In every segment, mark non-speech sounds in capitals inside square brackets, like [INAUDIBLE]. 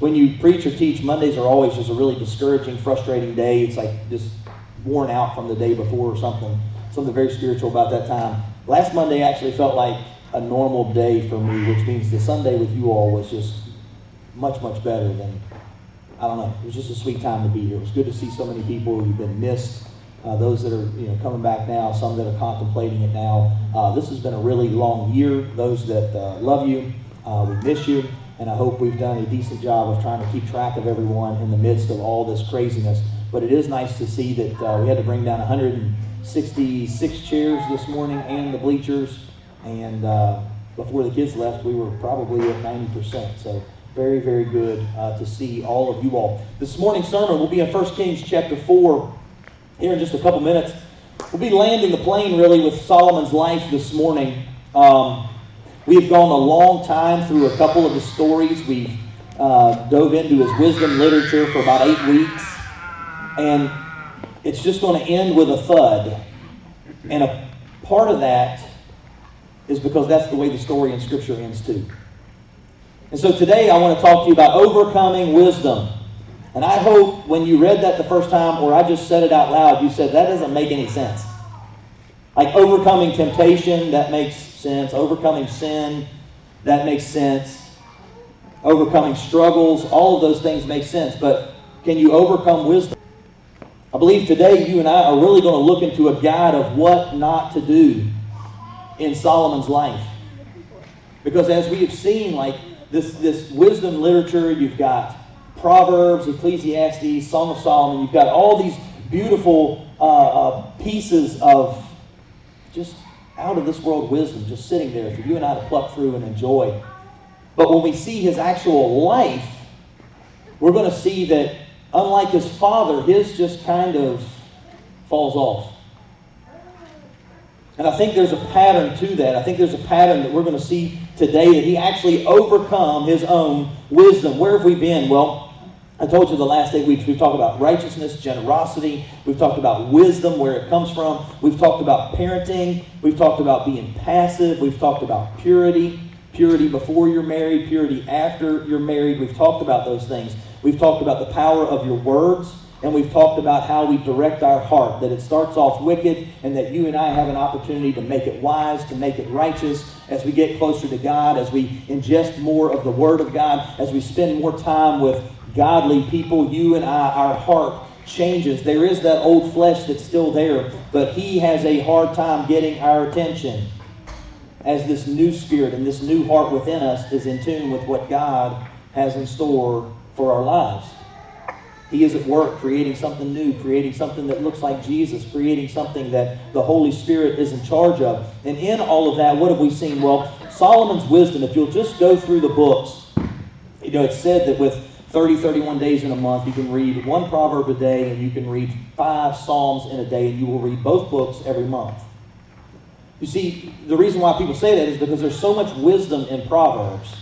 when you preach or teach, Mondays are always just a really discouraging, frustrating day. It's like just worn out from the day before or something, something very spiritual about that time. Last Monday actually felt like a normal day for me, which means the Sunday with you all was just much, much better than, I don't know, it was just a sweet time to be here. It was good to see so many people who've been missed. Uh, those that are you know coming back now, some that are contemplating it now. Uh, this has been a really long year. Those that uh, love you, uh, we miss you, and I hope we've done a decent job of trying to keep track of everyone in the midst of all this craziness. But it is nice to see that uh, we had to bring down 166 chairs this morning and the bleachers, and uh, before the kids left, we were probably at 90%. So very, very good to see all of you all. This morning's sermon will be in 1 Kings chapter 4 here in just a couple minutes. We'll be landing the plane really with Solomon's life this morning. Um, we've gone a long time through a couple of his stories. We've uh, dove into his wisdom literature for about eight weeks. And it's just going to end with a thud. And a part of that is because that's the way the story in Scripture ends too. And so today I want to talk to you about overcoming wisdom. And I hope when you read that the first time, or I just said it out loud, you said, that doesn't make any sense. Like overcoming temptation, that makes sense. Overcoming sin, that makes sense. Overcoming struggles, all of those things make sense. But can you overcome wisdom? I believe today you and I are really going to look into a guide of what not to do in Solomon's life. Because as we have seen, like this, this wisdom literature, you've got Proverbs, Ecclesiastes, Song of Solomon. You've got all these beautiful uh, uh, pieces of just out of this world wisdom just sitting there for you and I to pluck through and enjoy. But when we see his actual life, we're going to see that unlike his father, his just kind of falls off. And I think there's a pattern to that. I think there's a pattern that we're going to see today that he actually overcome his own wisdom. Where have we been? Well, I told you the last eight weeks we've talked about righteousness, generosity, we've talked about wisdom, where it comes from, we've talked about parenting, we've talked about being passive, we've talked about purity, purity before you're married, purity after you're married. We've talked about those things. We've talked about the power of your words, and we've talked about how we direct our heart, that it starts off wicked, and that you and I have an opportunity to make it wise, to make it righteous, as we get closer to God, as we ingest more of the Word of God, as we spend more time with godly people, you and I, our heart changes. There is that old flesh that's still there, but he has a hard time getting our attention as this new spirit and this new heart within us is in tune with what God has in store for our lives. He is at work creating something new, creating something that looks like Jesus, creating something that the Holy Spirit is in charge of. And in all of that, what have we seen? Well, Solomon's wisdom, if you'll just go through the books, you know, it's said that with 30, 31 days in a month, you can read one proverb a day and you can read five psalms in a day, and you will read both books every month. You see, the reason why people say that is because there's so much wisdom in Proverbs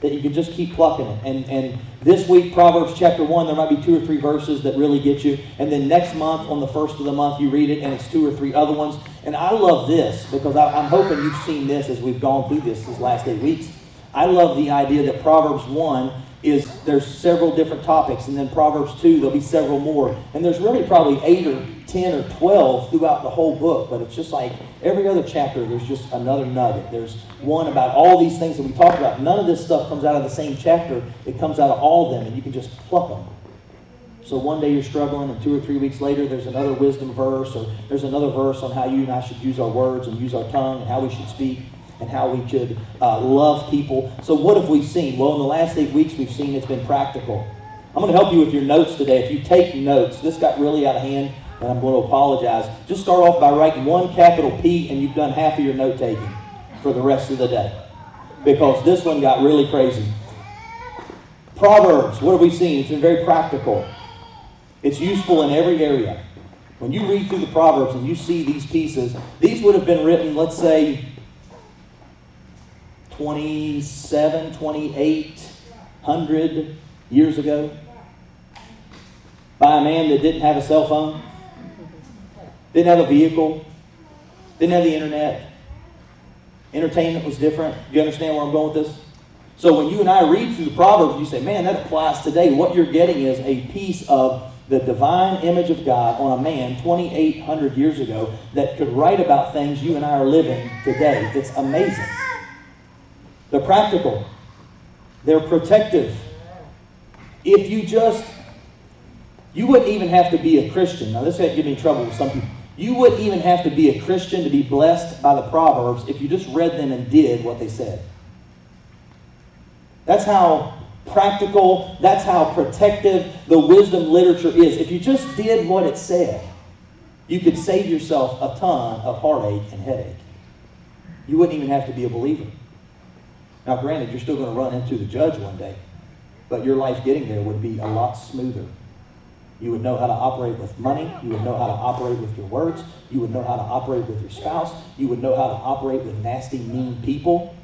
that you can just keep plucking it. And, and this week, Proverbs chapter 1, there might be two or three verses that really get you. And then next month, on the first of the month, you read it, and it's two or three other ones. And I love this because I, I'm hoping you've seen this as we've gone through this these last eight weeks. I love the idea that Proverbs 1 is there's several different topics, and then Proverbs 2, there'll be several more. And there's really probably 8 or 10 or 12 throughout the whole book, but it's just like every other chapter, there's just another nugget. There's one about all these things that we talked about. None of this stuff comes out of the same chapter, it comes out of all of them, and you can just pluck them. So one day you're struggling, and two or three weeks later, there's another wisdom verse, or there's another verse on how you and I should use our words and use our tongue and how we should speak and how we should uh, love people. So, what have we seen? Well, in the last eight weeks, we've seen it's been practical. I'm going to help you with your notes today. If you take notes, this got really out of hand, and I'm going to apologize. Just start off by writing one capital P, and you've done half of your note taking for the rest of the day. Because this one got really crazy. Proverbs, what have we seen? It's been very practical. It's useful in every area. When you read through the Proverbs and you see these pieces, these would have been written, let's say, 27, 2800 years ago by a man that didn't have a cell phone, didn't have a vehicle, didn't have the internet. Entertainment was different. You understand where I'm going with this? So when you and I read through the Proverbs, you say, man, that applies today. What you're getting is a piece of the divine image of God on a man 2,800 years ago that could write about things you and I are living today. It's amazing. They're practical, they're protective. If you just, you wouldn't even have to be a Christian. Now, this might give me trouble with some people. You wouldn't even have to be a Christian to be blessed by the Proverbs if you just read them and did what they said. That's how practical, that's how protective the wisdom literature is. If you just did what it said, you could save yourself a ton of heartache and headache. You wouldn't even have to be a believer. Now, granted, you're still going to run into the judge one day, but your life getting there would be a lot smoother. You would know how to operate with money. You would know how to operate with your words. You would know how to operate with your spouse. You would know how to operate with nasty, mean people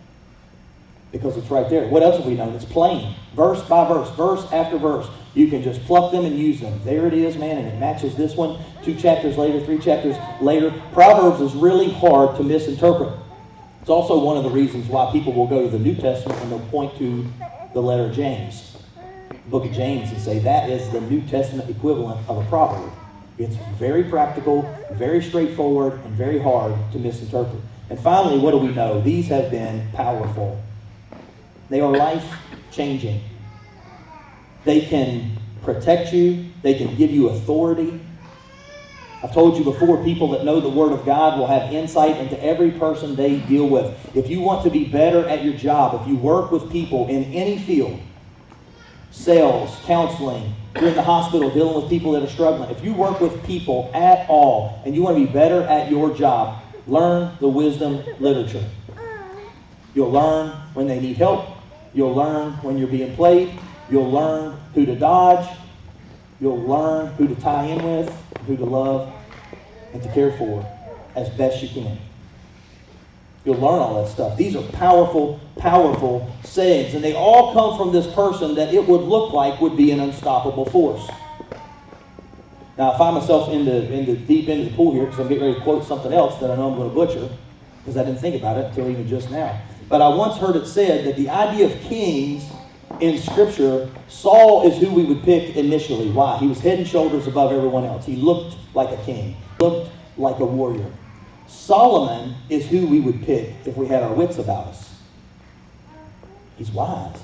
because it's right there. What else have we known? It's plain. Verse by verse, verse after verse. You can just pluck them and use them. There it is, man, and it matches this one. Two chapters later, three chapters later. Proverbs is really hard to misinterpret. It's also one of the reasons why people will go to the New Testament and they'll point to the letter James, book of James, and say that is the New Testament equivalent of a proverb. It's very practical, very straightforward, and very hard to misinterpret. And finally, what do we know? These have been powerful. They are life changing. They can protect you, they can give you authority. I've told you before, people that know the Word of God will have insight into every person they deal with. If you want to be better at your job, if you work with people in any field, sales, counseling, you're in the hospital dealing with people that are struggling, if you work with people at all and you want to be better at your job, learn the wisdom literature. You'll learn when they need help. You'll learn when you're being played. You'll learn who to dodge. You'll learn who to tie in with, who to love, and to care for as best you can. You'll learn all that stuff. These are powerful, powerful sayings, and they all come from this person that it would look like would be an unstoppable force. Now, I find myself in the, in the deep end of the pool here because I'm getting ready to quote something else that I know I'm going to butcher because I didn't think about it until even just now. But I once heard it said that the idea of kings in Scripture, Saul is who we would pick initially. Why? He was head and shoulders above everyone else. He looked like a king, looked like a warrior. Solomon is who we would pick if we had our wits about us. He's wise,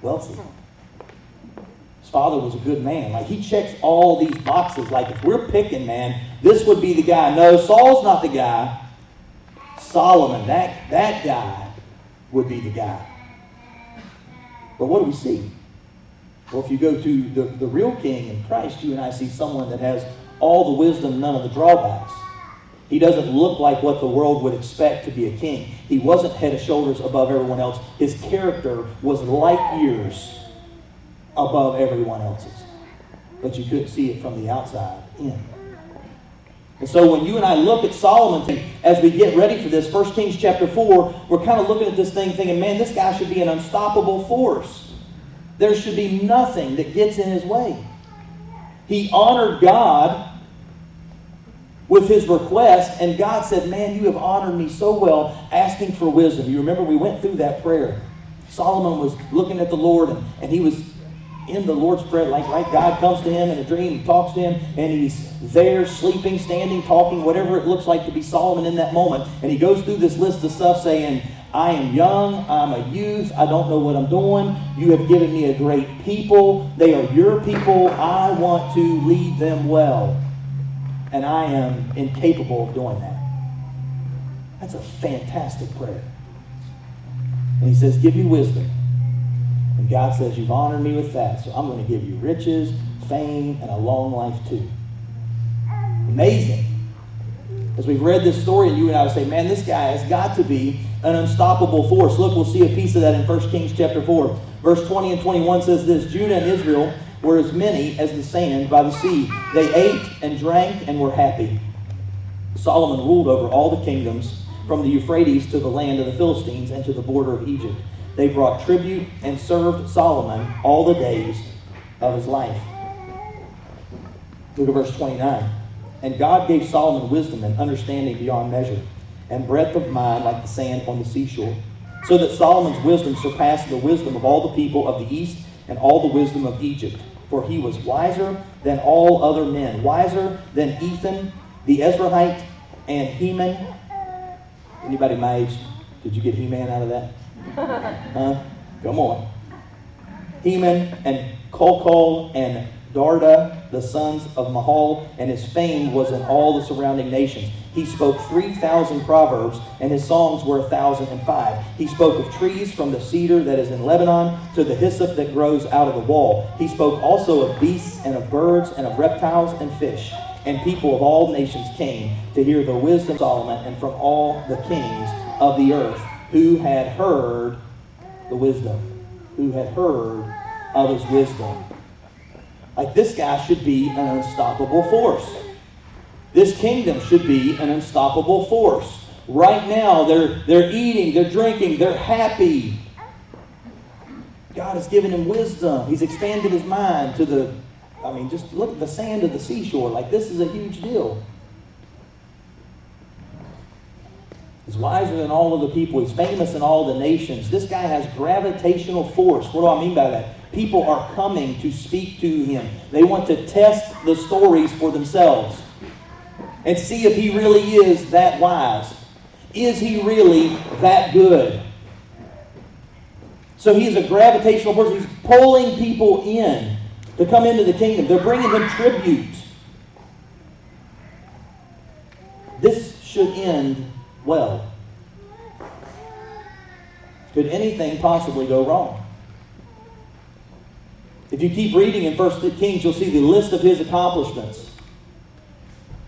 wealthy. His father was a good man. Like he checks all these boxes. Like if we're picking, man, this would be the guy. No, Saul's not the guy. Solomon, that, that guy would be the guy. But what do we see? Well, if you go to the, the real king in Christ, you and I see someone that has all the wisdom, none of the drawbacks. He doesn't look like what the world would expect to be a king. He wasn't head and shoulders above everyone else. His character was light years above everyone else's. But you couldn't see it from the outside in. And so when you and I look at Solomon as we get ready for this, 1 Kings chapter 4, we're kind of looking at this thing thinking, man, this guy should be an unstoppable force. There should be nothing that gets in his way. He honored God with his request, and God said, Man, you have honored me so well, asking for wisdom. You remember we went through that prayer. Solomon was looking at the Lord, and, and he was in the Lord's Prayer, like right, God comes to him in a dream, and talks to him, and he's there, sleeping, standing, talking, whatever it looks like to be Solomon in that moment. And he goes through this list of stuff saying, I am young, I'm a youth, I don't know what I'm doing. You have given me a great people. They are your people. I want to lead them well. And I am incapable of doing that. That's a fantastic prayer. And he says, Give me wisdom. And God says, You've honored me with that, so I'm going to give you riches, fame, and a long life too. Amazing. As we've read this story, and you and I would say, Man, this guy has got to be an unstoppable force. Look, we'll see a piece of that in 1 Kings chapter 4. Verse 20 and 21 says this Judah and Israel were as many as the sand by the sea. They ate and drank and were happy. Solomon ruled over all the kingdoms from the Euphrates to the land of the Philistines and to the border of Egypt. They brought tribute and served Solomon all the days of his life. Look at verse 29. And God gave Solomon wisdom and understanding beyond measure, and breadth of mind like the sand on the seashore. so that Solomon's wisdom surpassed the wisdom of all the people of the east and all the wisdom of Egypt. For he was wiser than all other men, wiser than Ethan the Ezrahite and Heman. Anybody my age? Did you get He-Man out of that? [LAUGHS] huh? Come on. Heman and Calcol and Darda, the sons of Mahol, and his fame was in all the surrounding nations. He spoke 3,000 proverbs, and his songs were 1,005. He spoke of trees from the cedar that is in Lebanon to the hyssop that grows out of the wall. He spoke also of beasts and of birds and of reptiles and fish. And people of all nations came to hear the wisdom of Solomon and from all the kings of the earth who had heard the wisdom, who had heard of his wisdom. Like this guy should be an unstoppable force. This kingdom should be an unstoppable force. Right now, they're, they're eating, they're drinking, they're happy. God has given him wisdom. He's expanded his mind to the, I mean, just look at the sand of the seashore. Like, this is a huge deal. He's wiser than all of the people. He's famous in all the nations. This guy has gravitational force. What do I mean by that? People are coming to speak to him. They want to test the stories for themselves and see if he really is that wise. Is he really that good? So he's a gravitational force. He's pulling people in to come into the kingdom. They're bringing him tribute. This should end well. Could anything possibly go wrong? If you keep reading in 1 Kings, you'll see the list of his accomplishments.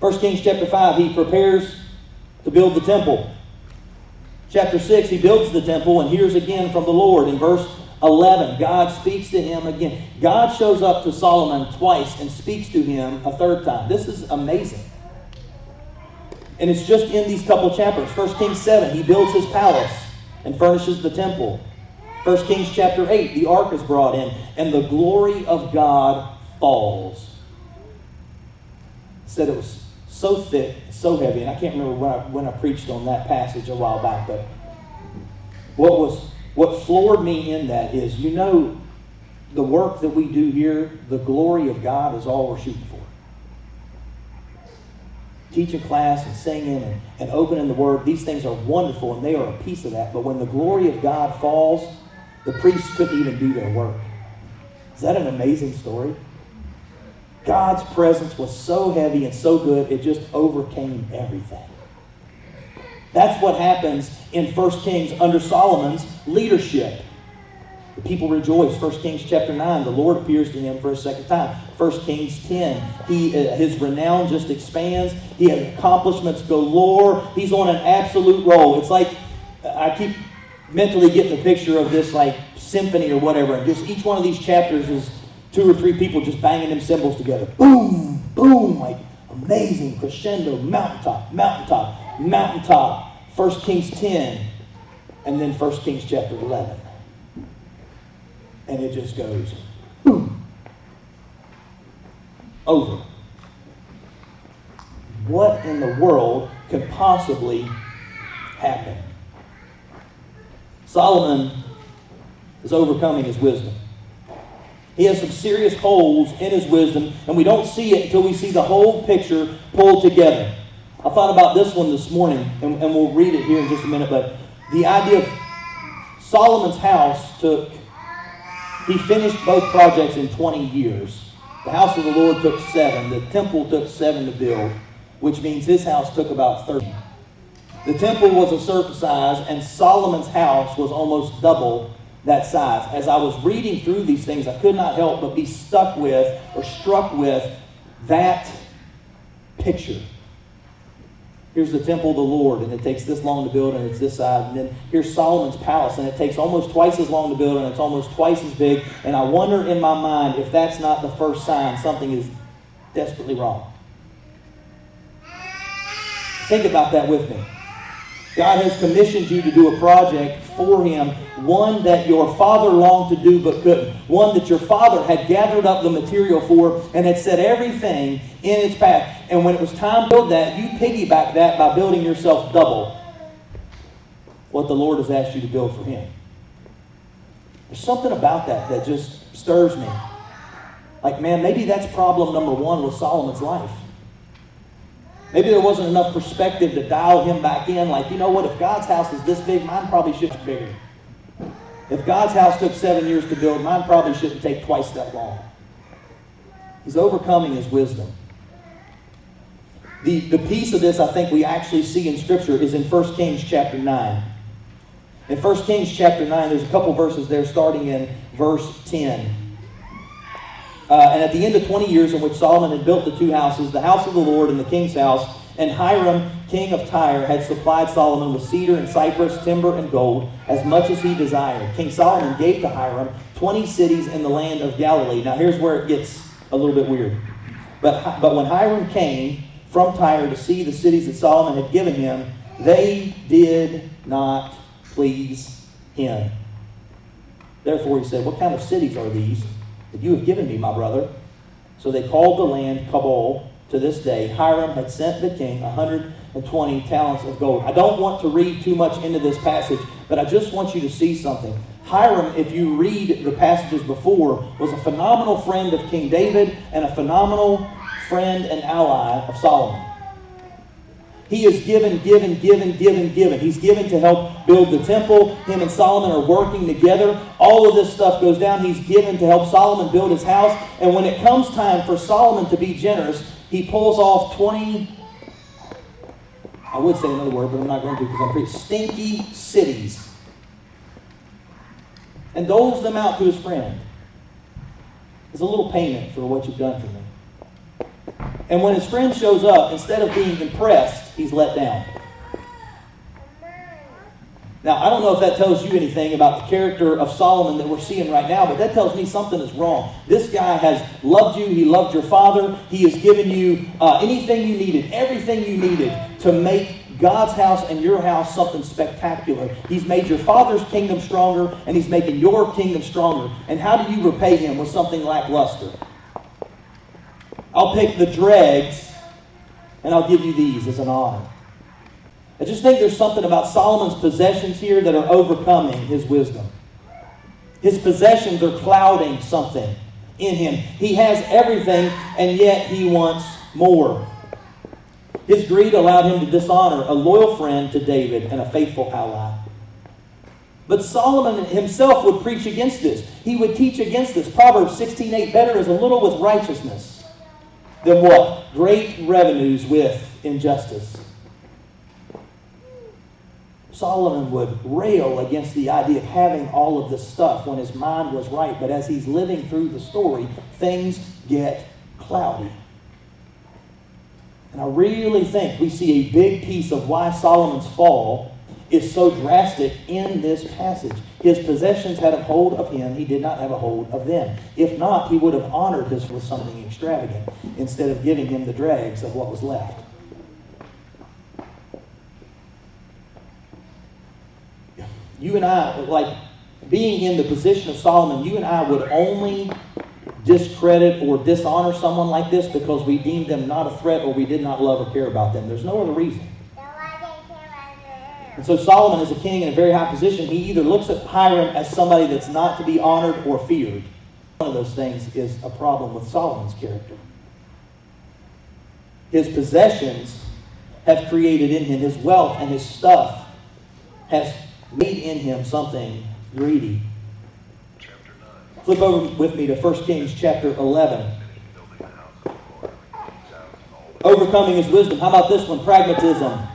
1 Kings chapter 5, he prepares to build the temple. Chapter 6, he builds the temple and hears again from the Lord. In verse 11, God speaks to him again. God shows up to Solomon twice and speaks to him a third time. This is amazing. And it's just in these couple chapters. 1 Kings 7, he builds his palace and furnishes the temple. 1 Kings chapter 8, the ark is brought in, and the glory of God falls. said it was so thick, so heavy, and I can't remember when I, when I preached on that passage a while back, but what was what floored me in that is, you know, the work that we do here, the glory of God is all we're shooting for. Teaching class and singing and, and opening the Word, these things are wonderful and they are a piece of that. But when the glory of God falls, the priests couldn't even do their work. Is that an amazing story? God's presence was so heavy and so good, it just overcame everything. That's what happens in 1 Kings under Solomon's leadership. The people rejoice. 1 Kings chapter 9, the Lord appears to him for a second time. 1 Kings 10, he, uh, his renown just expands. He has accomplishments galore. He's on an absolute roll. It's like, I keep mentally getting the picture of this like symphony or whatever. And just each one of these chapters is two or three people just banging them cymbals together. Boom, boom, like amazing crescendo, mountaintop, mountaintop, mountaintop. First Kings 10, and then First Kings chapter 11. And it just goes boom, over. What in the world could possibly happen? Solomon is overcoming his wisdom. He has some serious holes in his wisdom, and we don't see it until we see the whole picture pulled together. I thought about this one this morning, and, and we'll read it here in just a minute, but the idea of Solomon's house took, he finished both projects in 20 years. The house of the Lord took seven, the temple took seven to build, which means his house took about 30. The temple was a certain size, and Solomon's house was almost double that size. As I was reading through these things, I could not help but be stuck with or struck with that picture. Here's the temple of the Lord, and it takes this long to build, and it's this size. And then here's Solomon's palace, and it takes almost twice as long to build, and it's almost twice as big. And I wonder in my mind if that's not the first sign something is desperately wrong. Think about that with me. God has commissioned you to do a project for Him, one that your father longed to do but couldn't, one that your father had gathered up the material for and had set everything in its path. And when it was time to build that, you piggyback that by building yourself double. what the Lord has asked you to build for Him. There's something about that that just stirs me. Like, man, maybe that's problem number one with Solomon's life. Maybe there wasn't enough perspective to dial him back in. Like, you know what? If God's house is this big, mine probably should be bigger. If God's house took seven years to build, mine probably shouldn't take twice that long. He's overcoming his wisdom. The, the piece of this I think we actually see in Scripture is in 1 Kings chapter 9. In 1 Kings chapter 9, there's a couple verses there starting in verse 10. Uh, and at the end of 20 years in which Solomon had built the two houses, the house of the Lord and the king's house, and Hiram, king of Tyre, had supplied Solomon with cedar and cypress, timber and gold, as much as he desired. King Solomon gave to Hiram 20 cities in the land of Galilee. Now here's where it gets a little bit weird. But, but when Hiram came from Tyre to see the cities that Solomon had given him, they did not please him. Therefore he said, What kind of cities are these that you have given me, my brother? So they called the land Cabul to this day. Hiram had sent the king 120 talents of gold. I don't want to read too much into this passage, but I just want you to see something. Hiram, if you read the passages before, was a phenomenal friend of King David and a phenomenal friend and ally of Solomon. He is given, given, given, given, given. He's given to help build the temple. Him and Solomon are working together. All of this stuff goes down. He's given to help Solomon build his house. And when it comes time for Solomon to be generous, he pulls off 20, I would say another word, but I'm not going to because I'm pretty stinky cities and doles them out to his friend as a little payment for what you've done for me. And when his friend shows up, instead of being impressed, he's let down. Now, I don't know if that tells you anything about the character of Solomon that we're seeing right now, but that tells me something is wrong. This guy has loved you. He loved your father. He has given you uh, anything you needed, everything you needed to make God's house and your house something spectacular. He's made your father's kingdom stronger, and he's making your kingdom stronger. And how do you repay him with something lackluster? I'll pick the dregs and I'll give you these as an honor. I just think there's something about Solomon's possessions here that are overcoming his wisdom. His possessions are clouding something in him. He has everything, and yet he wants more. His greed allowed him to dishonor a loyal friend to David and a faithful ally. But Solomon himself would preach against this. He would teach against this. Proverbs 16:8 better is a little with righteousness than what? Great revenues with injustice. Solomon would rail against the idea of having all of this stuff when his mind was right, but as he's living through the story, things get cloudy. And I really think we see a big piece of why Solomon's fall is so drastic in this passage. His possessions had a hold of him, he did not have a hold of them. If not, he would have honored this with something extravagant instead of giving him the dregs of what was left. You and I, like being in the position of Solomon, you and I would only discredit or dishonor someone like this because we deemed them not a threat or we did not love or care about them. There's no other reason. And so Solomon is a king in a very high position. He either looks at Hiram as somebody that's not to be honored or feared. One of those things is a problem with Solomon's character. His possessions have created in him, his wealth and his stuff has made in him something greedy. Flip over with me to 1 Kings chapter 11. Overcoming his wisdom. How about this one? Pragmatism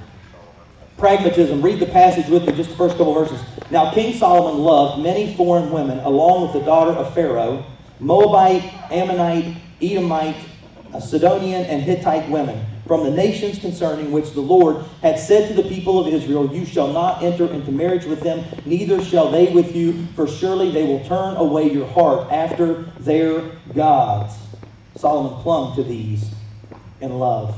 pragmatism. Read the passage with me, just the first couple verses. Now, King Solomon loved many foreign women, along with the daughter of Pharaoh, Moabite, Ammonite, Edomite, Sidonian, and Hittite women, from the nations concerning which the Lord had said to the people of Israel, You shall not enter into marriage with them, neither shall they with you, for surely they will turn away your heart after their gods. Solomon clung to these in love.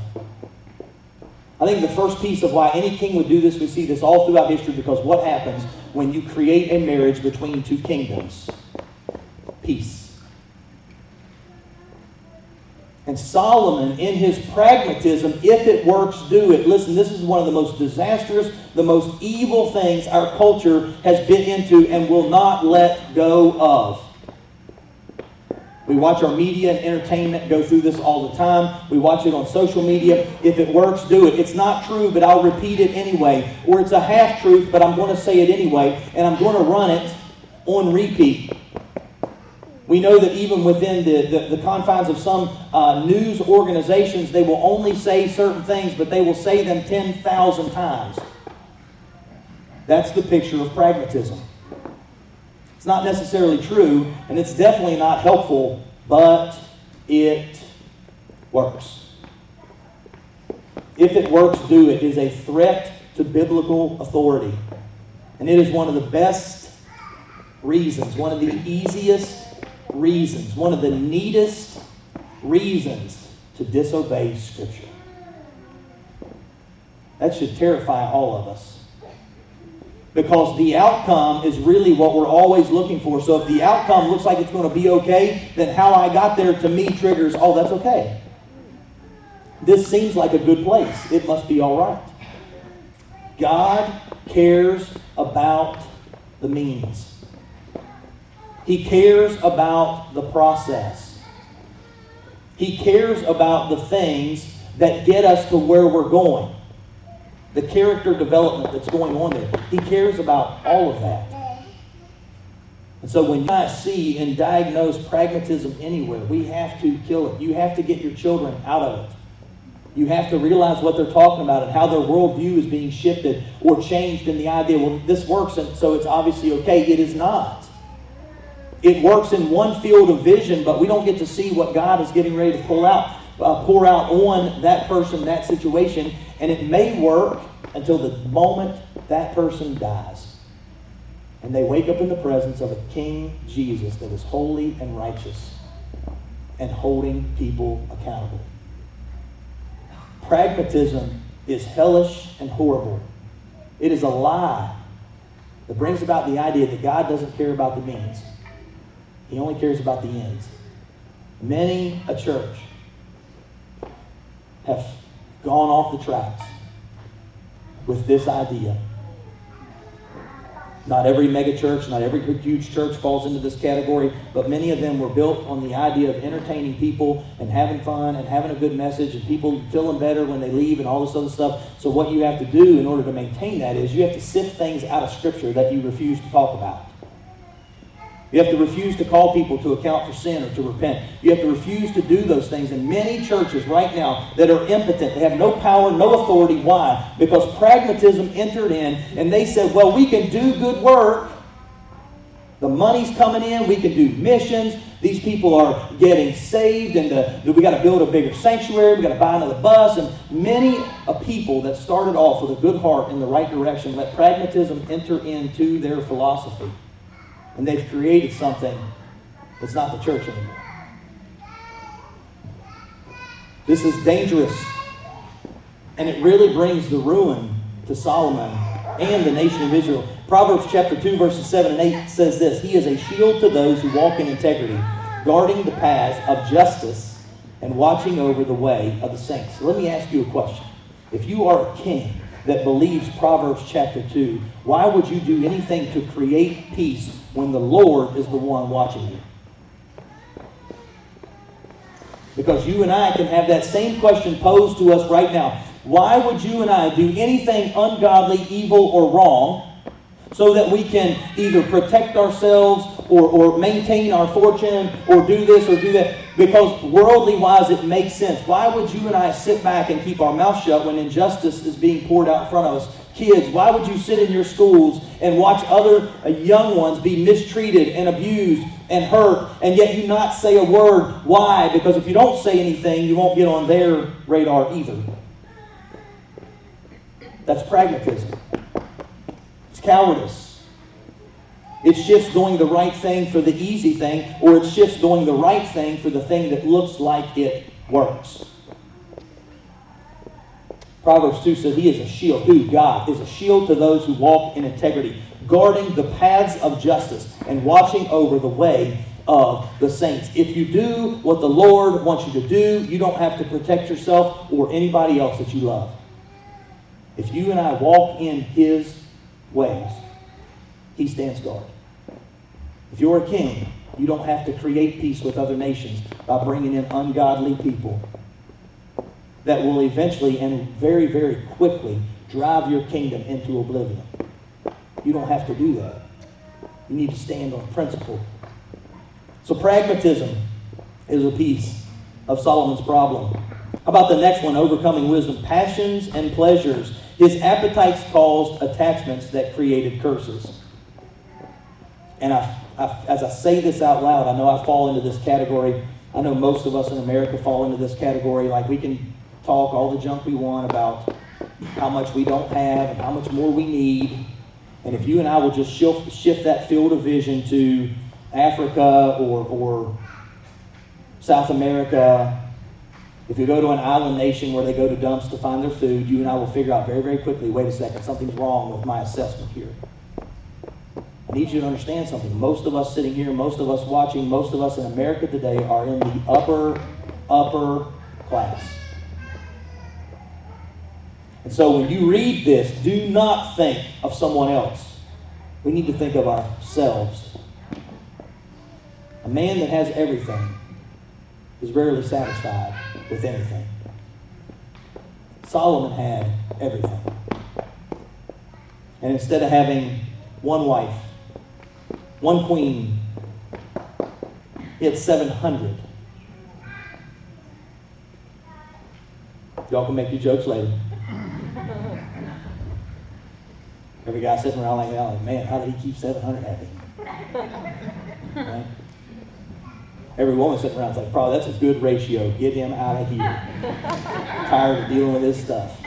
I think the first piece of why any king would do this, we see this all throughout history because what happens when you create a marriage between two kingdoms? Peace. And Solomon, in his pragmatism, if it works, do it. Listen, this is one of the most disastrous, the most evil things our culture has been into and will not let go of. We watch our media and entertainment go through this all the time. We watch it on social media. If it works, do it. It's not true, but I'll repeat it anyway. Or it's a half truth, but I'm going to say it anyway, and I'm going to run it on repeat. We know that even within the, the, the confines of some uh, news organizations, they will only say certain things, but they will say them 10,000 times. That's the picture of pragmatism. It's not necessarily true, and it's definitely not helpful, but it works. If it works, do it. It is a threat to biblical authority. And it is one of the best reasons, one of the easiest reasons, one of the neatest reasons to disobey Scripture. That should terrify all of us. Because the outcome is really what we're always looking for. So if the outcome looks like it's going to be okay, then how I got there to me triggers, oh, that's okay. This seems like a good place. It must be all right. God cares about the means. He cares about the process. He cares about the things that get us to where we're going. The character development that's going on there. He cares about all of that. And so when I see and diagnose pragmatism anywhere, we have to kill it. You have to get your children out of it. You have to realize what they're talking about and how their worldview is being shifted or changed in the idea, well, this works, and so it's obviously okay. It is not it works in one field of vision, but we don't get to see what God is getting ready to pull out, uh, pour out on that person, that situation, and it may work until the moment that person dies. And they wake up in the presence of a King Jesus that is holy and righteous and holding people accountable. Pragmatism is hellish and horrible. It is a lie that brings about the idea that God doesn't care about the means. He only cares about the ends. Many a church have gone off the tracks with this idea. Not every megachurch, not every huge church falls into this category, but many of them were built on the idea of entertaining people and having fun and having a good message and people feeling better when they leave and all this other stuff. So, what you have to do in order to maintain that is you have to sift things out of Scripture that you refuse to talk about. You have to refuse to call people to account for sin or to repent. You have to refuse to do those things. And many churches right now that are impotent, they have no power, no authority. Why? Because pragmatism entered in and they said, well, we can do good work. The money's coming in. We can do missions. These people are getting saved, and the, we got to build a bigger sanctuary. We got to buy another bus. And many a people that started off with a good heart in the right direction let pragmatism enter into their philosophy and they've created something that's not the church anymore. This is dangerous, and it really brings the ruin to Solomon and the nation of Israel. Proverbs chapter 2, verses 7 and 8 says this He is a shield to those who walk in integrity, guarding the paths of justice and watching over the way of the saints. So let me ask you a question. If you are a king that believes Proverbs chapter 2, why would you do anything to create peace when the Lord is the one watching you? Because you and I can have that same question posed to us right now. Why would you and I do anything ungodly, evil, or wrong so that we can either protect ourselves or, or maintain our fortune or do this or do that? Because worldly wise, it makes sense. Why would you and I sit back and keep our mouth shut when injustice is being poured out in front of us? Kids, why would you sit in your schools and watch other uh, young ones be mistreated and abused and hurt, and yet you not say a word? Why? Because if you don't say anything, you won't get on their radar either. That's pragmatism. It's cowardice. It's just doing the right thing for the easy thing, or it's just doing the right thing for the thing that looks like it works. Proverbs 2 says he is a shield. Who? God is a shield to those who walk in integrity, guarding the paths of justice and watching over the way of the saints. If you do what the Lord wants you to do, you don't have to protect yourself or anybody else that you love. If you and I walk in His ways, He stands guard. If you're a king, you don't have to create peace with other nations by bringing in ungodly people that will eventually and very, very quickly drive your kingdom into oblivion. You don't have to do that. You need to stand on principle. So, pragmatism is a piece of Solomon's problem. How about the next one? Overcoming wisdom. Passions and pleasures. His appetites caused attachments that created curses. And I, I, as I say this out loud, I know I fall into this category. I know most of us in America fall into this category. Like we can talk all the junk we want about how much we don't have and how much more we need. And if you and I will just shift, shift that field of vision to Africa or, or South America, if you go to an island nation where they go to dumps to find their food, you and I will figure out very, very quickly wait a second, something's wrong with my assessment here. I need you to understand something. Most of us sitting here, most of us watching, most of us in America today are in the upper, upper class. And so when you read this, do not think of someone else. We need to think of ourselves. A man that has everything is rarely satisfied with anything. Solomon had everything. And instead of having one wife, one queen, he had 700. Y'all can make your jokes later. Every guy sitting around like that, like, man, how did he keep 700 happy? Right? Every woman sitting around is like, probably that's a good ratio. Get him out of here. Tired of dealing with this stuff.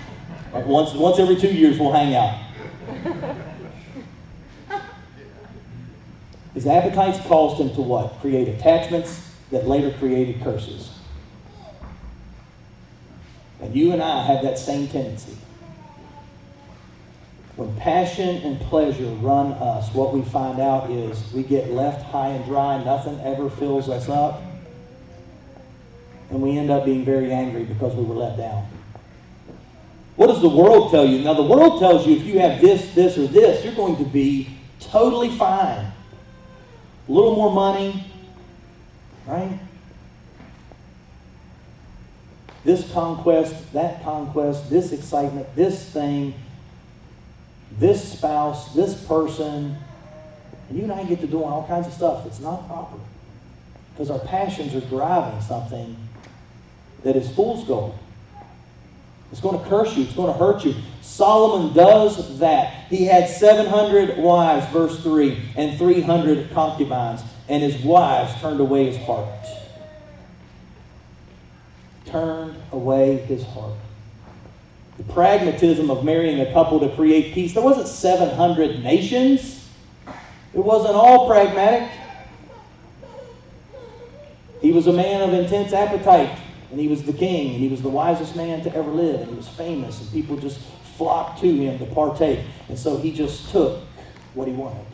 Like once, once every two years, we'll hang out. His appetites caused him to what? Create attachments that later created curses. And you and I have that same tendency. When passion and pleasure run us, what we find out is we get left high and dry, nothing ever fills us up, and we end up being very angry because we were let down. What does the world tell you? Now, the world tells you if you have this, this, or this, you're going to be totally fine. A little more money, right? This conquest, that conquest, this excitement, this thing, this spouse, this person, and you and I get to doing all kinds of stuff that's not proper. Because our passions are driving something that is fool's gold. It's going to curse you. It's going to hurt you. Solomon does that. He had 700 wives, verse 3, and 300 concubines, and his wives turned away his heart. Turned away his heart the pragmatism of marrying a couple to create peace. There wasn't 700 nations. It wasn't all pragmatic. He was a man of intense appetite, and he was the king, and he was the wisest man to ever live, and he was famous, and people just flocked to him to partake. And so he just took what he wanted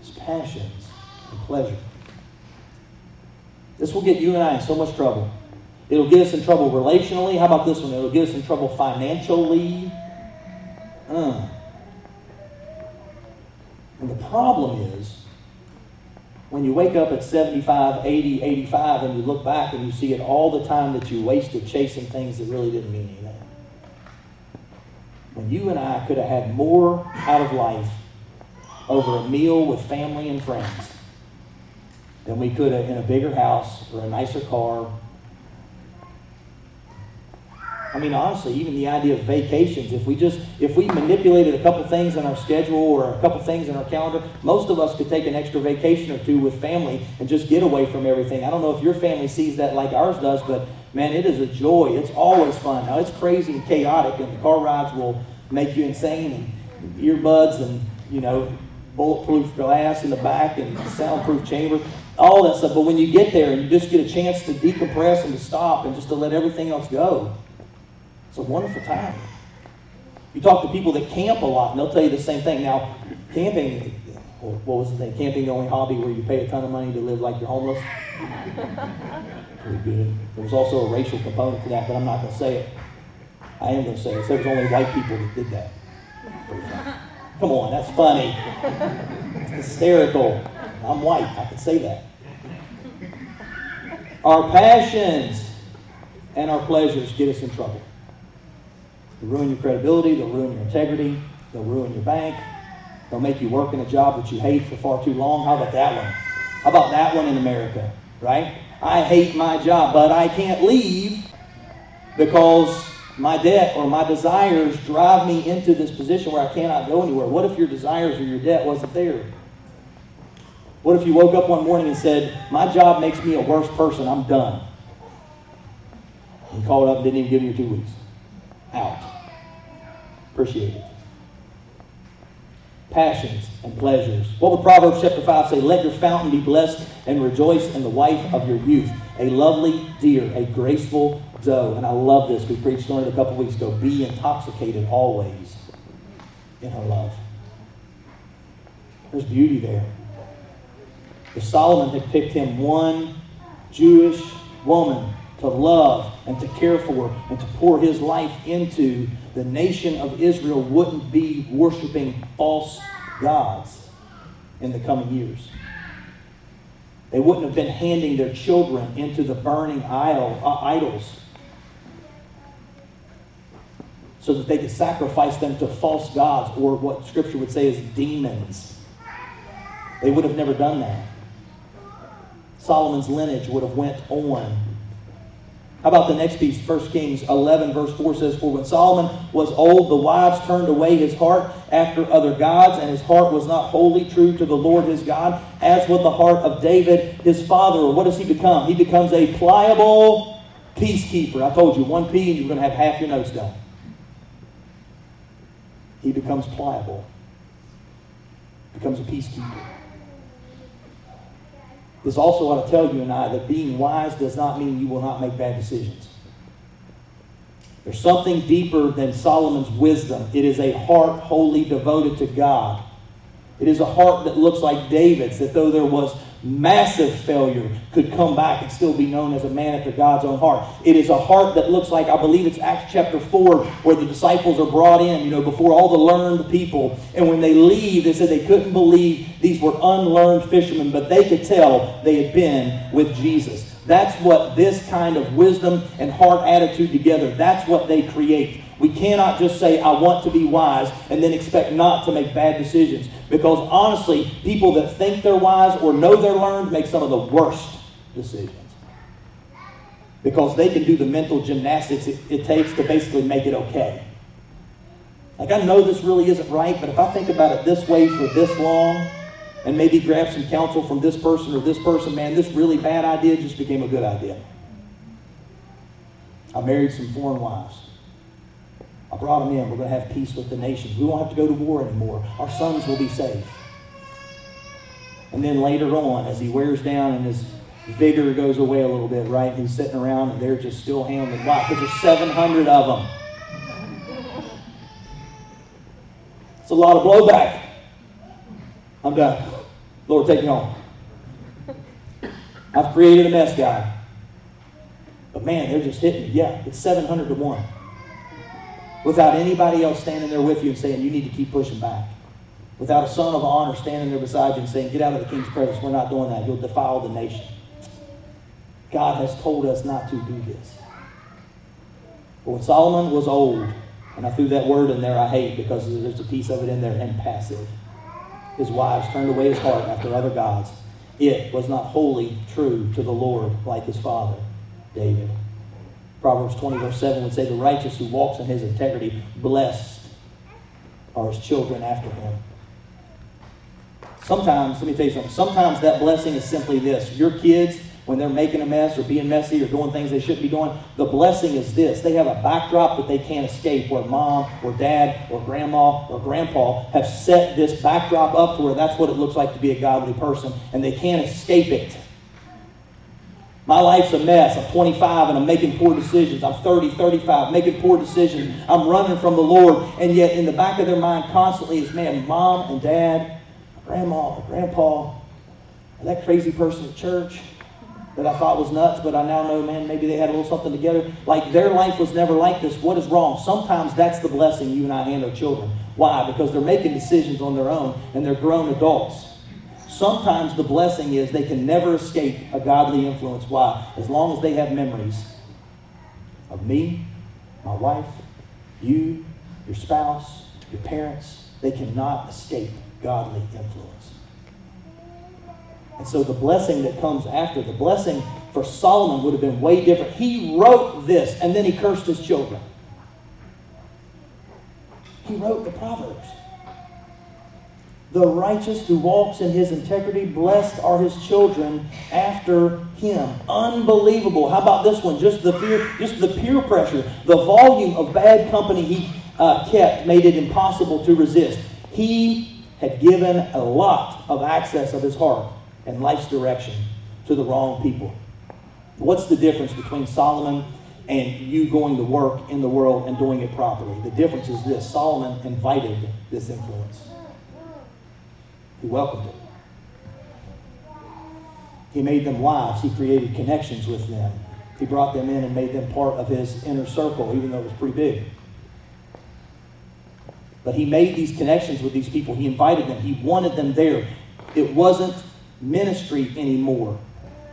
his passions and pleasure. This will get you and I in so much trouble. It'll get us in trouble relationally. How about this one? It'll get us in trouble financially. Uh. And the problem is, when you wake up at 75, 80, 85, and you look back and you see it all the time that you wasted chasing things that really didn't mean anything. When you and I could have had more out of life over a meal with family and friends than we could have in a bigger house or a nicer car I mean, honestly, even the idea of vacations, if we just, if we manipulated a couple things in our schedule or a couple things in our calendar, most of us could take an extra vacation or two with family and just get away from everything. I don't know if your family sees that like ours does, but man, it is a joy. It's always fun. Now, it's crazy and chaotic, and the car rides will make you insane, and earbuds and, you know, bulletproof glass in the back and soundproof chamber, all that stuff. But when you get there and you just get a chance to decompress and to stop and just to let everything else go, it's a wonderful time. You talk to people that camp a lot, and they'll tell you the same thing. Now, camping, what was the thing? Camping the only hobby where you pay a ton of money to live like you're homeless? Pretty good. There was also a racial component to that, but I'm not going to say it. I am going to say it. There was only white people that did that. Come on, that's funny. It's hysterical. I'm white. I can say that. Our passions and our pleasures get us in trouble. They'll ruin your credibility, they'll ruin your integrity, they'll ruin your bank, they'll make you work in a job that you hate for far too long. How about that one? How about that one in America, right? I hate my job, but I can't leave because my debt or my desires drive me into this position where I cannot go anywhere. What if your desires or your debt wasn't there? What if you woke up one morning and said, My job makes me a worse person, I'm done? And called up and didn't even give you two weeks. Out. Appreciate it. Passions and pleasures. What would Proverbs chapter 5 say? Let your fountain be blessed and rejoice in the wife of your youth. A lovely deer, a graceful doe. And I love this. We preached on it a couple weeks ago. Be intoxicated always in her love. There's beauty there. If Solomon had picked him one Jewish woman to love and to care for and to pour his life into, the nation of Israel wouldn't be worshiping false gods in the coming years. They wouldn't have been handing their children into the burning idol, uh, idols so that they could sacrifice them to false gods or what Scripture would say is demons. They would have never done that. Solomon's lineage would have went on how about the next piece? 1 Kings 11, verse 4 says, For when Solomon was old, the wives turned away his heart after other gods, and his heart was not wholly true to the Lord his God, as was the heart of David his father. Or what does he become? He becomes a pliable peacekeeper. I told you, one P and you're going to have half your notes done. He becomes pliable, becomes a peacekeeper. This also ought to tell you and I that being wise does not mean you will not make bad decisions. There's something deeper than Solomon's wisdom. It is a heart wholly devoted to God. It is a heart that looks like David's, that though there was massive failure could come back and still be known as a man after God's own heart. It is a heart that looks like, I believe it's Acts chapter 4, where the disciples are brought in, you know, before all the learned people. And when they leave, they said they couldn't believe these were unlearned fishermen, but they could tell they had been with Jesus. That's what this kind of wisdom and heart attitude together, that's what they create. We cannot just say, I want to be wise, and then expect not to make bad decisions. Because honestly, people that think they're wise or know they're learned make some of the worst decisions. Because they can do the mental gymnastics it, it takes to basically make it okay. Like, I know this really isn't right, but if I think about it this way for this long, and maybe grab some counsel from this person or this person, man, this really bad idea just became a good idea. I married some foreign wives. I brought them in. We're going to have peace with the nations. We won't have to go to war anymore. Our sons will be safe. And then later on, as he wears down and his vigor goes away a little bit, right? He's sitting around and they're just still handling. Why? Because there's 700 of them. It's a lot of blowback. I'm done. Lord, take me home. I've created a mess, God. But man, they're just hitting me. Yeah, it's 700 to 1 without anybody else standing there with you and saying, you need to keep pushing back. Without a son of honor standing there beside you and saying, get out of the king's presence. We're not doing that. You'll defile the nation. God has told us not to do this. But when Solomon was old, and I threw that word in there I hate because there's a piece of it in there, impassive. His wives turned away his heart after other gods. It was not wholly true to the Lord like his father, David. Proverbs 20, verse 7 would say, The righteous who walks in his integrity, blessed are his children after him. Sometimes, let me tell you something, sometimes that blessing is simply this. Your kids, when they're making a mess or being messy or doing things they shouldn't be doing, the blessing is this. They have a backdrop that they can't escape where mom or dad or grandma or grandpa have set this backdrop up to where that's what it looks like to be a godly person and they can't escape it. My life's a mess. I'm 25 and I'm making poor decisions. I'm 30, 35, making poor decisions. I'm running from the Lord. And yet, in the back of their mind constantly is, man, mom and dad grandma grandpa, that crazy person at church that I thought was nuts, but I now know, man, maybe they had a little something together. Like their life was never like this. What is wrong? Sometimes that's the blessing you and I hand our children. Why? Because they're making decisions on their own and they're grown adults. Sometimes the blessing is they can never escape a godly influence. Why? As long as they have memories of me, my wife, you, your spouse, your parents, they cannot escape godly influence. And so the blessing that comes after, the blessing for Solomon would have been way different. He wrote this and then he cursed his children. He wrote the Proverbs. The righteous who walks in his integrity, blessed are his children after him. Unbelievable. How about this one? Just the fear, just the peer pressure, the volume of bad company he uh, kept made it impossible to resist. He had given a lot of access of his heart and life's direction to the wrong people. What's the difference between Solomon and you going to work in the world and doing it properly? The difference is this Solomon invited this influence, he welcomed it. He made them wives. He created connections with them. He brought them in and made them part of his inner circle, even though it was pretty big. But he made these connections with these people. He invited them. He wanted them there. It wasn't ministry anymore.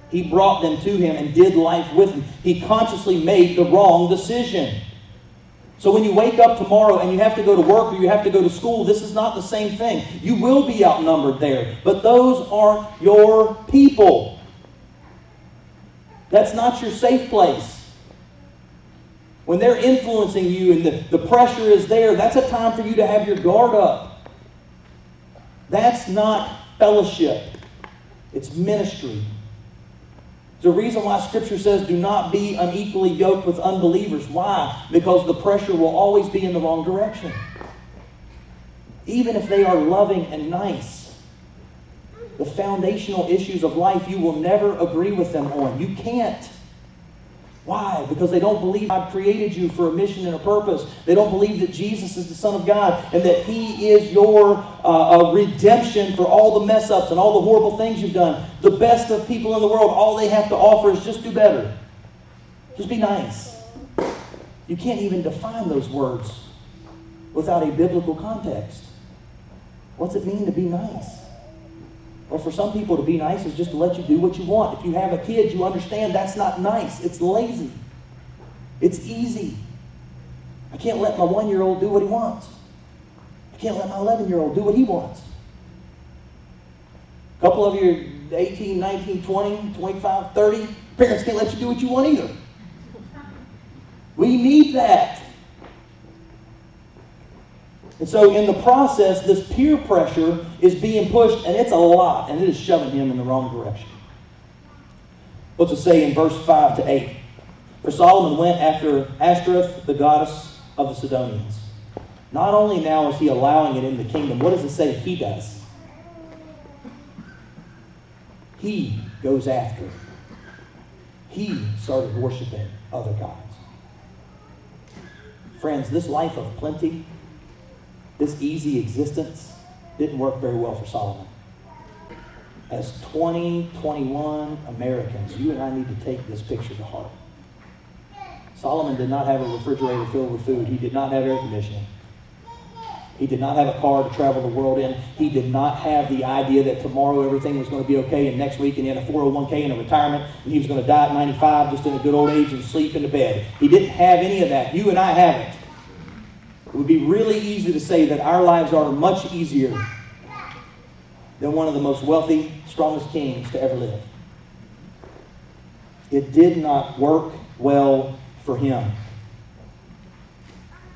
He brought them to him and did life with them. He consciously made the wrong decision. So when you wake up tomorrow and you have to go to work or you have to go to school, this is not the same thing. You will be outnumbered there. But those aren't your people. That's not your safe place. When they're influencing you and the, the pressure is there, that's a time for you to have your guard up. That's not fellowship. It's ministry. A reason why Scripture says do not be unequally yoked with unbelievers. Why? Because the pressure will always be in the wrong direction. Even if they are loving and nice, the foundational issues of life you will never agree with them on. You can't. Why? Because they don't believe God created you for a mission and a purpose. They don't believe that Jesus is the Son of God and that He is your uh, redemption for all the mess ups and all the horrible things you've done. The best of people in the world, all they have to offer is just do better. Just be nice. You can't even define those words without a biblical context. What's it mean to be nice? Or for some people, to be nice is just to let you do what you want. If you have a kid, you understand that's not nice. It's lazy. It's easy. I can't let my one year old do what he wants. I can't let my 11 year old do what he wants. A couple of you 18, 19, 20, 25, 30. Parents can't let you do what you want either. We need that. And so, in the process, this peer pressure is being pushed, and it's a lot, and it is shoving him in the wrong direction. What's it say in verse 5 to 8? For Solomon went after Ashtoreth, the goddess of the Sidonians. Not only now is he allowing it in the kingdom, what does it say he does? He goes after. He started worshiping other gods. Friends, this life of plenty this easy existence didn't work very well for Solomon. As 2021 Americans, you and I need to take this picture to heart. Solomon did not have a refrigerator filled with food. He did not have air conditioning. He did not have a car to travel the world in. He did not have the idea that tomorrow everything was going to be okay and next week and he had a 401k and a retirement and he was going to die at 95 just in a good old age and sleep in the bed. He didn't have any of that. You and I have it. It would be really easy to say that our lives are much easier than one of the most wealthy, strongest kings to ever live. It did not work well for him.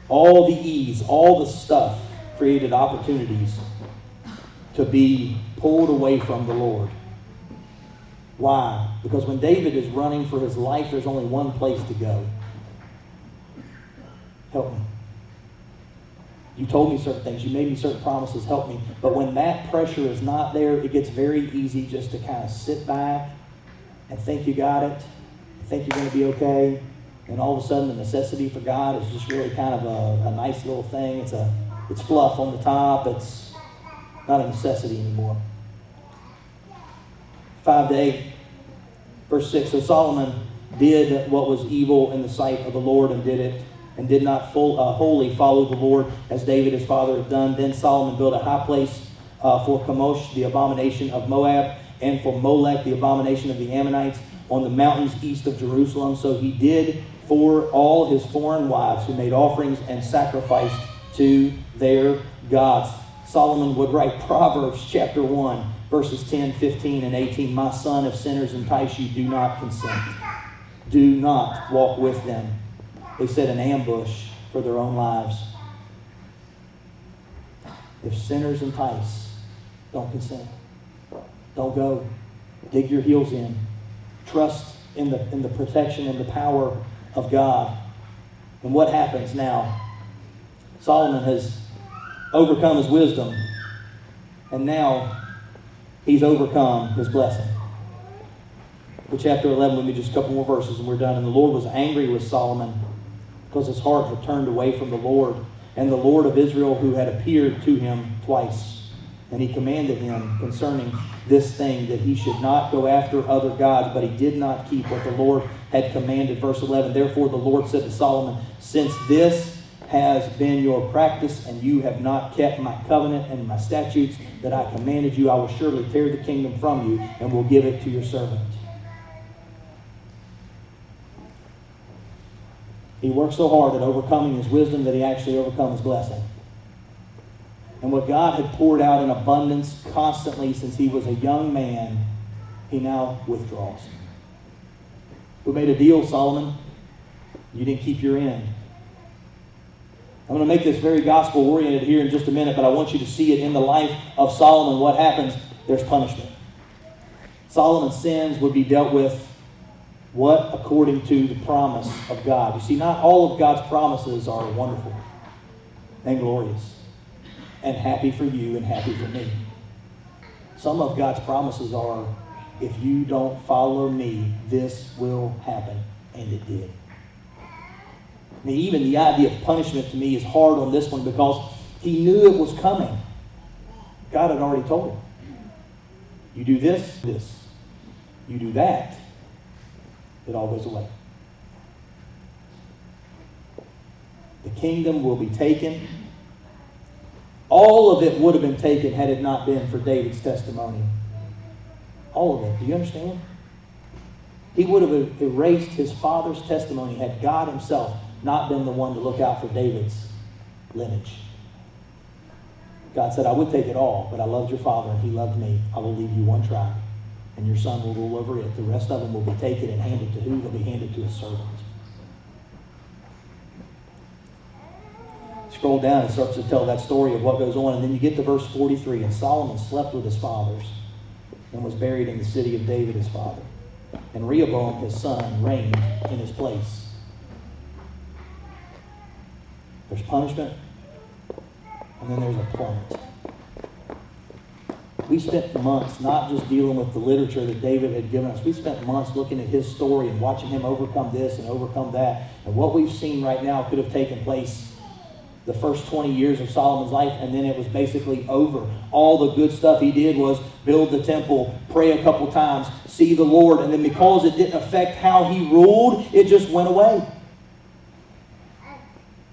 All the ease, all the stuff created opportunities to be pulled away from the Lord. Why? Because when David is running for his life, there's only one place to go. Help me. You told me certain things. You made me certain promises. Help me. But when that pressure is not there, it gets very easy just to kind of sit back and think you got it, think you're going to be okay. And all of a sudden, the necessity for God is just really kind of a, a nice little thing. It's a, it's fluff on the top. It's, not a necessity anymore. 5 to 8, verse 6. So Solomon did what was evil in the sight of the Lord and did it, and did not full, uh, wholly follow the Lord as David his father had done. Then Solomon built a high place uh, for Chemosh, the abomination of Moab, and for Molech, the abomination of the Ammonites, on the mountains east of Jerusalem. So he did for all his foreign wives who made offerings and sacrificed to their gods. Solomon would write [LAUGHS] Proverbs chapter 1, verses 10, 15, and 18. My son, if sinners entice you, do not consent. Do not walk with them. They set an ambush for their own lives. If sinners entice, don't consent. Don't go. Dig your heels in. Trust in the, in the protection and the power of God. And what happens now? Solomon has overcome his wisdom, and now he's overcome his blessing. For chapter 11, let me just a couple more verses and we're done. And the Lord was angry with Solomon because his heart had turned away from the Lord and the Lord of Israel who had appeared to him twice. And he commanded him concerning this thing that he should not go after other gods, but he did not keep what the Lord had commanded. Verse 11 Therefore the Lord said to Solomon, Since this has been your practice, and you have not kept my covenant and my statutes that I commanded you, I will surely tear the kingdom from you and will give it to your servant. He worked so hard at overcoming his wisdom that he actually overcome his blessing. And what God had poured out in abundance constantly since he was a young man, he now withdraws. We made a deal, Solomon. You didn't keep your end. I'm going to make this very gospel oriented here in just a minute, but I want you to see it in the life of Solomon. What happens? There's punishment. Solomon's sins would be dealt with what according to the promise of God. You see, not all of God's promises are wonderful and glorious and happy for you and happy for me. Some of God's promises are if you don't follow me, this will happen. And it did. I mean, even the idea of punishment to me is hard on this one because he knew it was coming. God had already told him. You do this, this. You do that, it all goes away. The kingdom will be taken all of it would have been taken had it not been for David's testimony. All of it. Do you understand? He would have er- erased his father's testimony had God himself not been the one to look out for David's lineage. God said, I would take it all, but I loved your father and he loved me. I will leave you one tribe, and your son will rule over it. The rest of them will be taken and handed to who? They'll be handed to his servant. scroll down, it starts to tell that story of what goes on. And then you get to verse 43. And Solomon slept with his fathers and was buried in the city of David, his father. And Rehoboam, his son, reigned in his place. There's punishment, and then there's a plummet. We spent months not just dealing with the literature that David had given us. We spent months looking at his story and watching him overcome this and overcome that. And what we've seen right now could have taken place the first 20 years of Solomon's life, and then it was basically over. All the good stuff he did was build the temple, pray a couple times, see the Lord, and then because it didn't affect how he ruled, it just went away.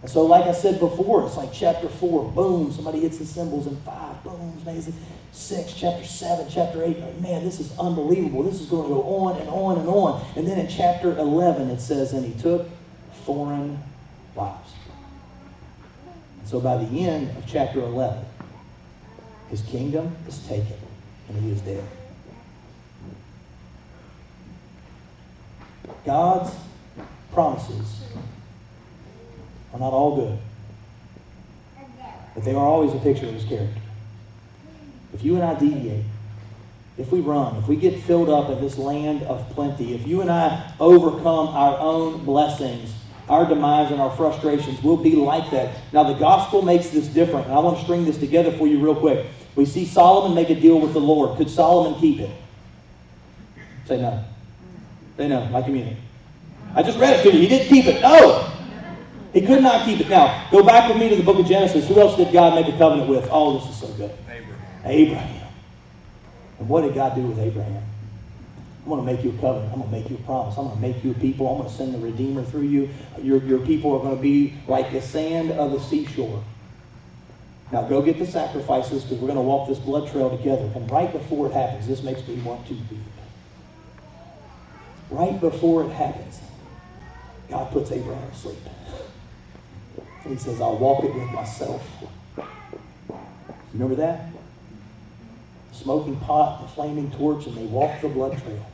And so, like I said before, it's like chapter 4, boom, somebody hits the cymbals, and 5, boom, amazing. 6, chapter 7, chapter 8, like, man, this is unbelievable. This is going to go on and on and on. And then in chapter 11, it says, and he took foreign wives. So by the end of chapter 11, his kingdom is taken and he is dead. God's promises are not all good, but they are always a picture of his character. If you and I deviate, if we run, if we get filled up in this land of plenty, if you and I overcome our own blessings, our demise and our frustrations will be like that. Now, the gospel makes this different, and I want to string this together for you real quick. We see Solomon make a deal with the Lord. Could Solomon keep it? Say no. Say no, you mean. I just read it to you. He didn't keep it. No. He could not keep it. Now, go back with me to the book of Genesis. Who else did God make a covenant with? Oh, this is so good. Abraham. Abraham. And what did God do with Abraham? I'm going to make you a covenant. I'm going to make you a promise. I'm going to make you a people. I'm going to send the Redeemer through you. Your, your people are going to be like the sand of the seashore. Now go get the sacrifices because we're going to walk this blood trail together. And right before it happens, this makes me want to weep. Right before it happens, God puts Abraham asleep. And he says, I'll walk it with myself. Remember that? Smoking pot, the flaming torch, and they walk the blood trail.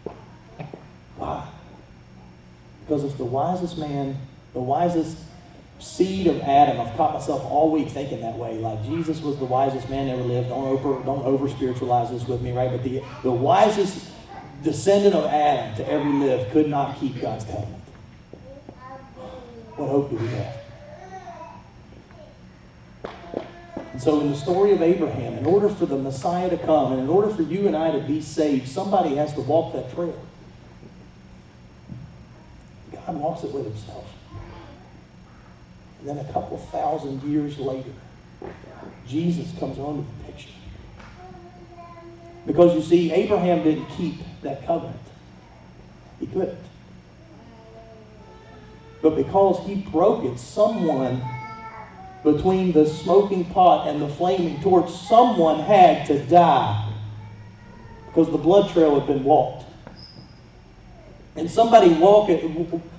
Why? Because it's the wisest man, the wisest seed of Adam. I've caught myself all week thinking that way. Like Jesus was the wisest man ever lived. Don't over don't over spiritualize this with me, right? But the the wisest descendant of Adam to ever live could not keep God's covenant. What hope do we have? And so, in the story of Abraham, in order for the Messiah to come, and in order for you and I to be saved, somebody has to walk that trail. God walks it with himself. And then a couple thousand years later, Jesus comes onto the picture. Because you see, Abraham didn't keep that covenant. He couldn't. But because he broke it, someone between the smoking pot and the flaming torch, someone had to die because the blood trail had been walked. And somebody walked it,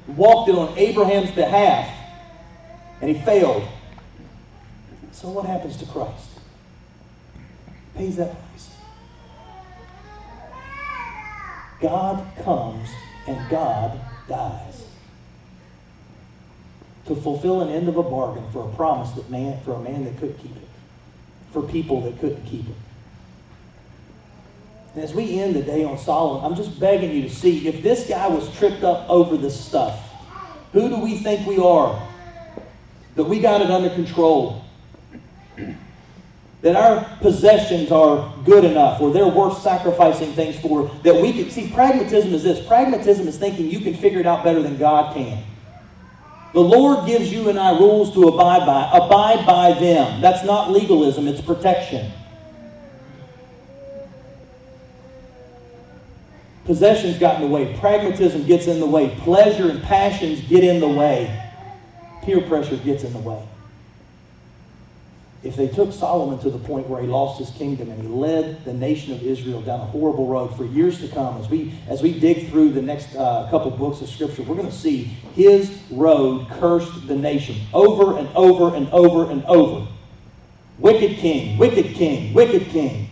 walked it on Abraham's behalf, and he failed. So what happens to Christ? He Pays that price. God comes and God dies to fulfill an end of a bargain for a promise that man for a man that could keep it, for people that couldn't keep it. And as we end the day on Solomon, I'm just begging you to see if this guy was tripped up over this stuff, who do we think we are? That we got it under control. That our possessions are good enough or they're worth sacrificing things for. That we can see pragmatism is this. Pragmatism is thinking you can figure it out better than God can. The Lord gives you and I rules to abide by. Abide by them. That's not legalism, it's protection. Possessions got in the way. Pragmatism gets in the way. Pleasure and passions get in the way. Peer pressure gets in the way. If they took Solomon to the point where he lost his kingdom and he led the nation of Israel down a horrible road for years to come, as we as we dig through the next uh, couple books of Scripture, we're going to see his road cursed the nation over and over and over and over. Wicked king, wicked king, wicked king.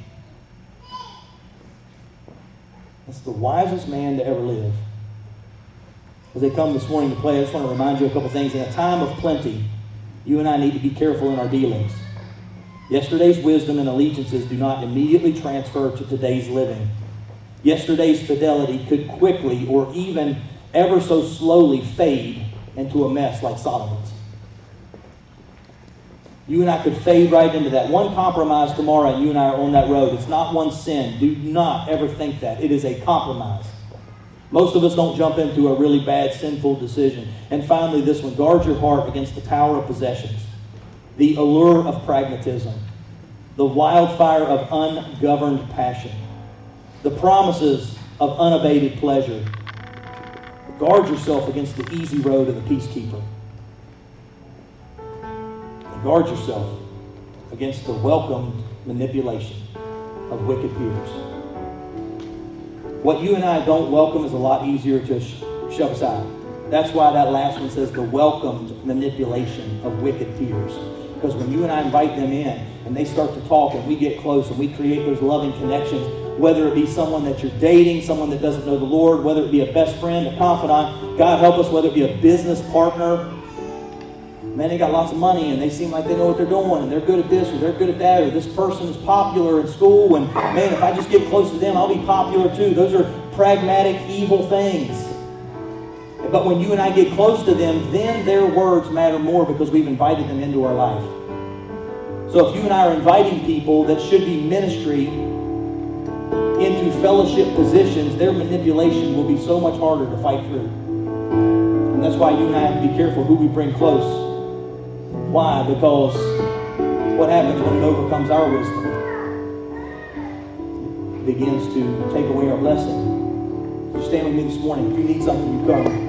That's the wisest man to ever live. As they come this morning to play, I just want to remind you a couple things. In a time of plenty, you and I need to be careful in our dealings. Yesterday's wisdom and allegiances do not immediately transfer to today's living. Yesterday's fidelity could quickly or even ever so slowly fade into a mess like Solomon's. You and I could fade right into that. One compromise tomorrow, and you and I are on that road. It's not one sin. Do not ever think that. It is a compromise. Most of us don't jump into a really bad, sinful decision. And finally, this one guard your heart against the power of possessions the allure of pragmatism, the wildfire of ungoverned passion, the promises of unabated pleasure. Guard yourself against the easy road of the peacekeeper. And guard yourself against the welcomed manipulation of wicked peers. What you and I don't welcome is a lot easier to sh- shove aside. That's why that last one says the welcomed manipulation of wicked peers. Because when you and I invite them in and they start to talk and we get close and we create those loving connections, whether it be someone that you're dating, someone that doesn't know the Lord, whether it be a best friend, a confidant, God help us, whether it be a business partner. Man, they got lots of money and they seem like they know what they're doing and they're good at this or they're good at that or this person is popular in school and man, if I just get close to them, I'll be popular too. Those are pragmatic, evil things. But when you and I get close to them, then their words matter more because we've invited them into our life. So if you and I are inviting people that should be ministry into fellowship positions, their manipulation will be so much harder to fight through. And that's why you and I have to be careful who we bring close. Why? Because what happens when it overcomes our wisdom? It begins to take away our blessing. You stand with me this morning. If you need something, you come.